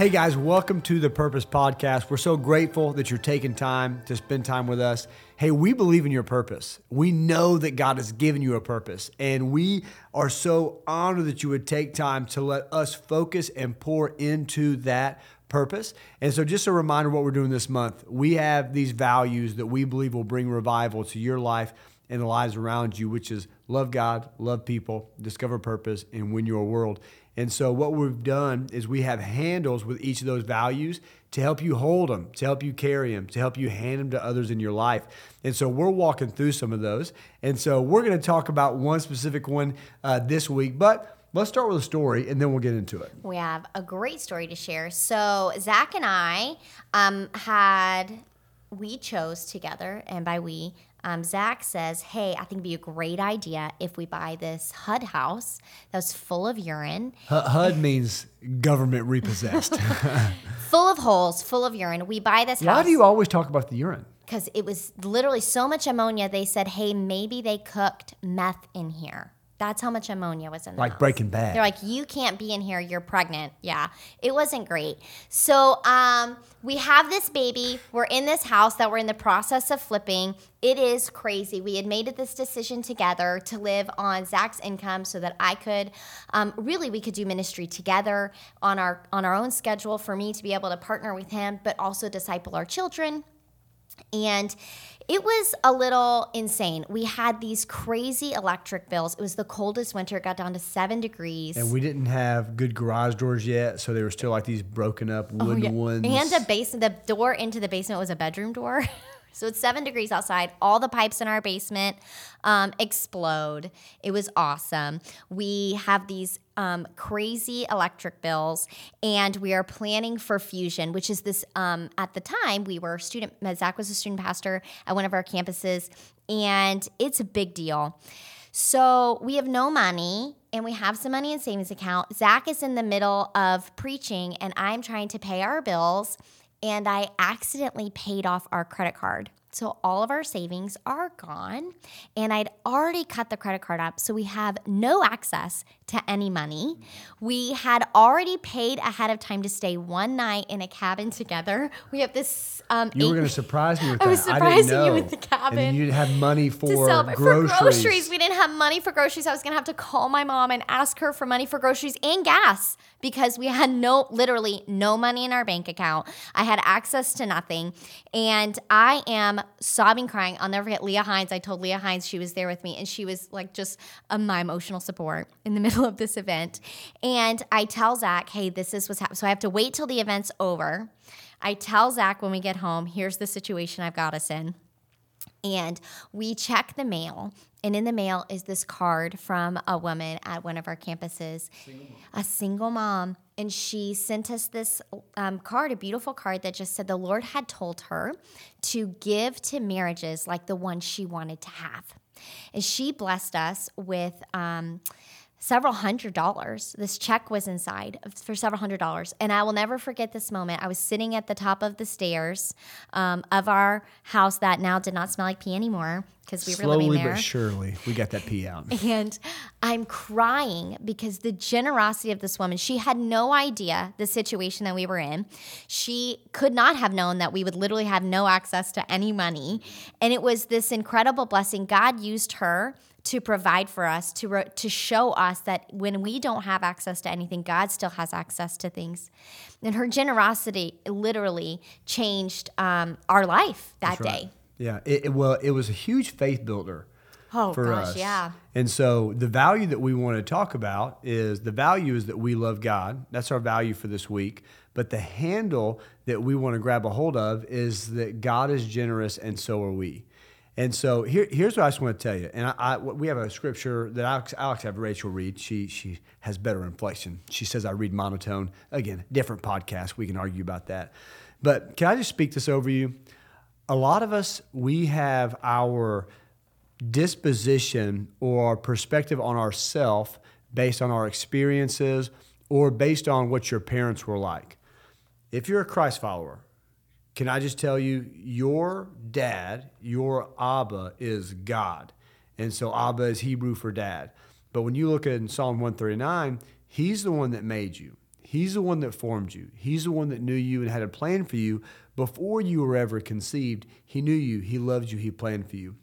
Hey guys, welcome to the Purpose Podcast. We're so grateful that you're taking time to spend time with us. Hey, we believe in your purpose. We know that God has given you a purpose, and we are so honored that you would take time to let us focus and pour into that purpose. And so, just a reminder what we're doing this month we have these values that we believe will bring revival to your life and the lives around you, which is love God, love people, discover purpose, and win your world. And so, what we've done is we have handles with each of those values to help you hold them, to help you carry them, to help you hand them to others in your life. And so, we're walking through some of those. And so, we're going to talk about one specific one uh, this week, but let's start with a story and then we'll get into it. We have a great story to share. So, Zac and I um, had, we chose together, and by we, um, Zac says, Hey, I think it'd be a great idea if we buy this HUD house that was full of urine. HUD means government repossessed. full of holes, full of urine. We buy this house. Why house. do you always talk about the urine? Because it was literally so much ammonia, they said, Hey, maybe they cooked meth in here. That's how much ammonia was in the Like house. Breaking Bad. They're like, you can't be in here. You're pregnant. Yeah, it wasn't great. So um, we have this baby. We're in this house that we're in the process of flipping. It is crazy. We had made this decision together to live on Zac's income so that I could, um, really, we could do ministry together on our on our own schedule. For me to be able to partner with him, but also disciple our children. And it was a little insane. We had these crazy electric bills. It was the coldest winter, it got down to seven degrees. And we didn't have good garage doors yet, so they were still like these broken up Oh, wooden yeah. ones. And a basement, the door into the basement was a bedroom door. so it's seven degrees outside. All the pipes in our basement um, explode. It was awesome. We have these um, crazy electric bills, and we are planning for Fusion, which is this. Um, at the time, we were student. Zac was a student pastor at one of our campuses, and it's a big deal. So we have no money and we have some money in savings account. Zac is in the middle of preaching and I'm trying to pay our bills and I accidentally paid off our credit card. So all of our savings are gone and I'd already cut the credit card up so we have no access to any money. We had already paid ahead of time to stay one night in a cabin together. We have this um you were going to surprise me with I that. was didn't surprising you with the cabin And you didn't have money for to groceries. for groceries. We didn't have money for groceries. I was gonna have to call my mom and ask her for money for groceries and gas because we had no, literally no money in our bank account. I had access to nothing, and I am sobbing, crying. I'll never forget Leah Hines. I told Leah Hines she was there with me, and she was like just uh, my emotional support in the middle of this event. And I tell Zac, "Hey, this is what's happening." So I have to wait till the event's over. I tell Zac when we get home, "Here's the situation I've got us in." and we check the mail and in the mail is this card from a woman at one of our campuses a single mom and she sent us this um, card a beautiful card that just said the lord had told her to give to marriages like the one she wanted to have and she blessed us with um, several hundred dollars. This check was inside for several hundred dollars. And I will never forget this moment. I was sitting at the top of the stairs um, of our house that now did not smell like pee anymore because we were Slowly living there. but surely, we got that pee out. And I'm crying because the generosity of this woman, she had no idea the situation that we were in. She could not have known that we would literally have no access to any money. And it was this incredible blessing. God used her to provide for us, to, ro- to show us that when we don't have access to anything, God still has access to things. And her generosity literally changed um, our life that That's right. Yeah, it, it- well, it was a huge faith builder. Oh, for gosh, us. yeah. And so the value that we want to talk about is the value is that we love God. That's our value for this week. But the handle that we want to grab a hold of is that God is generous and so are we. And so here, here's what I just want to tell you. And I, I, we have a scripture that Alex, Alex have Rachel read. She, she has better inflection. She says I read monotone. Again, different podcast. We can argue about that. But can I just speak this over you? A lot of us, we have our disposition or perspective on ourself based on our experiences or based on what your parents were like. If you're a Christ follower, can I just tell you, your dad, your Abba is God. And so Abba is Hebrew for dad. But when you look at in Psalm 139, he's the one that made you. He's the one that formed you. He's the one that knew you and had a plan for you before you were ever conceived. He knew you, He loved you, He planned for you.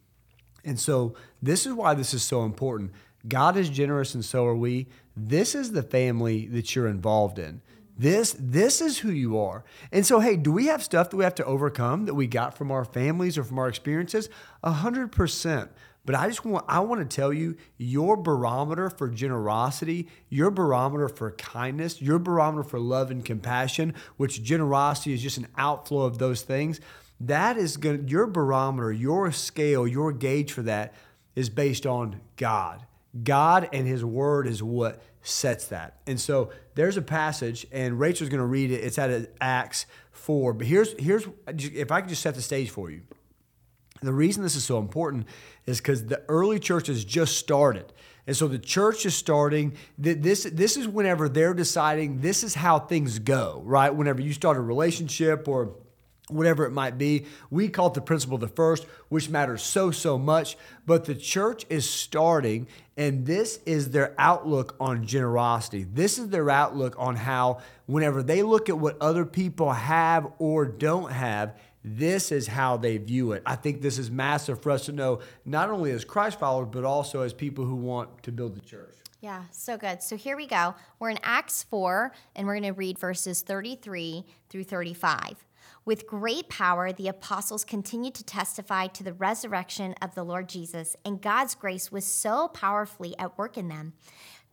And so, this is why this is so important. God is generous, and so are we. This is the family that you're involved in. This this is who you are. And so, hey, do we have stuff that we have to overcome that we got from our families or from our experiences? A hundred percent. But I just want I want to tell you your barometer for generosity, your barometer for kindness, your barometer for love and compassion, which generosity is just an outflow of those things. That is going your barometer, your scale, your gauge for that is based on God. God and his word is what sets that. And so there's a passage and Rachel's going to read it. It's at Acts 4. But here's here's if I could just set the stage for you. The reason this is so important is because the early church has just started. And so the church is starting. This, this is whenever they're deciding this is how things go, right? Whenever you start a relationship or whatever it might be. We call it the principle of the first, which matters so, so much. But the church is starting, and this is their outlook on generosity. This is their outlook on how, whenever they look at what other people have or don't have, this is how they view it. I think this is massive for us to know, not only as Christ followers, but also as people who want to build the church. Yeah, so good. So here we go. We're in Acts 4, and we're going to read verses 33 through 35. With great power, the apostles continued to testify to the resurrection of the Lord Jesus, and God's grace was so powerfully at work in them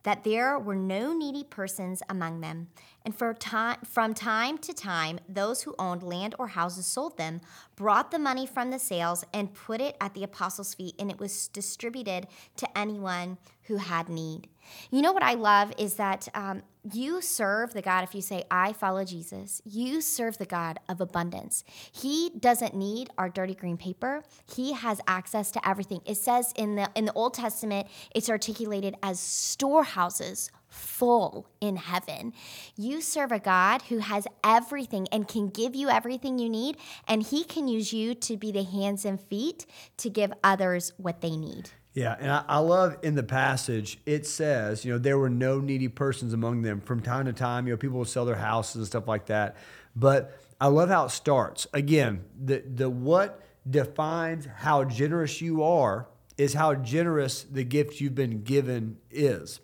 that there were no needy persons among them. And time, from time to time, those who owned land or houses sold them, brought the money from the sales, and put it at the apostles' feet, and it was distributed to anyone who had need. You know what I love is that um, you serve the God, if you say, I follow Jesus, you serve the God of abundance. He doesn't need our dirty green paper. He has access to everything. It says in the in the Old Testament, it's articulated as storehouses full in heaven. You serve a God who has everything and can give you everything you need, and He can use you to be the hands and feet to give others what they need. Yeah, and I, I, love in the passage it says, you know, there were no needy persons among them. From time to time, you know, people would sell their houses and stuff like that. But I love how it starts. Again, the the what defines how generous you are is how generous the gift you've been given is.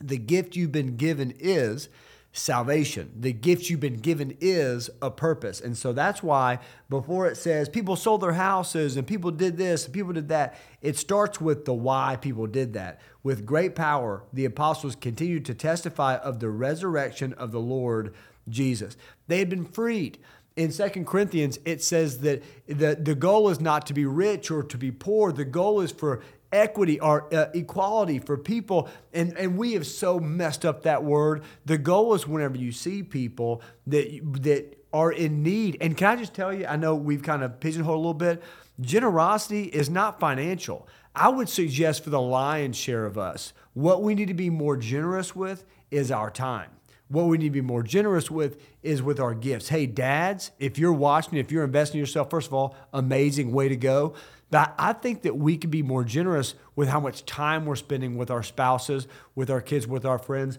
The gift you've been given is salvation. The gift you've been given is a purpose. And so that's why before it says people sold their houses and people did this and people did that, it starts with the why people did that. With great power, the apostles continued to testify of the resurrection of the Lord Jesus. They had been freed. In Second Corinthians, it says that the, the goal is not to be rich or to be poor. The goal is for equity or uh, equality for people. And, and we have so messed up that word. The goal is whenever you see people that, that are in need. And can I just tell you, I know we've kind of pigeonholed a little bit. Generosity is not financial. I would suggest for the lion's share of us, what we need to be more generous with is our time. What we need to be more generous with is with our gifts. Hey, dads, if you're watching, if you're investing in yourself, first of all, amazing way to go. But I think that we can be more generous with how much time we're spending with our spouses, with our kids, with our friends,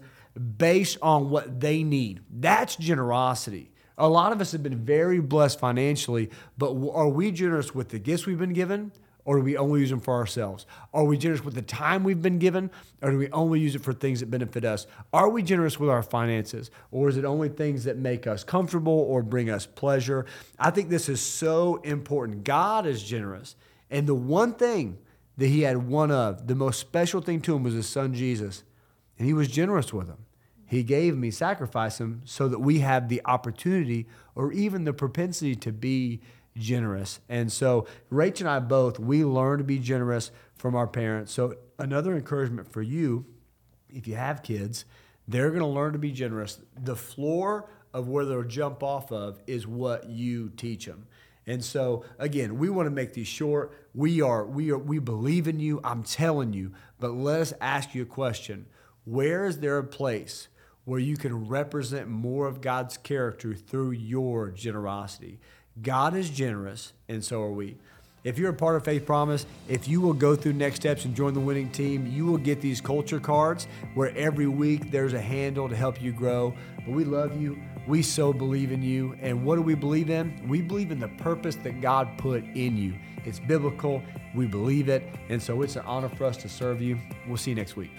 based on what they need. That's generosity. A lot of us have been very blessed financially, but are we generous with the gifts we've been given? Or do we only use them for ourselves? Are we generous with the time we've been given? Or do we only use it for things that benefit us? Are we generous with our finances? Or is it only things that make us comfortable or bring us pleasure? I think this is so important. God is generous. And the one thing that he had one of, the most special thing to him was his son Jesus. And he was generous with him. He gave he sacrificed him so that we have the opportunity or even the propensity to be generous. And so, Rach and I both, we learn to be generous from our parents. So, another encouragement for you, if you have kids, they're going to learn to be generous. The floor of where they'll jump off of is what you teach them. And so again, we want to make these short. We are we are we believe in you. I'm telling you. But let us ask you a question. Where is there a place where you can represent more of God's character through your generosity? God is generous, and so are we. If you're a part of Faith Promise, if you will go through next steps and join the winning team, you will get these culture cards where every week there's a handle to help you grow. But we love you. We so believe in you. And what do we believe in? We believe in the purpose that God put in you. It's biblical. We believe it. And so it's an honor for us to serve you. We'll see you next week.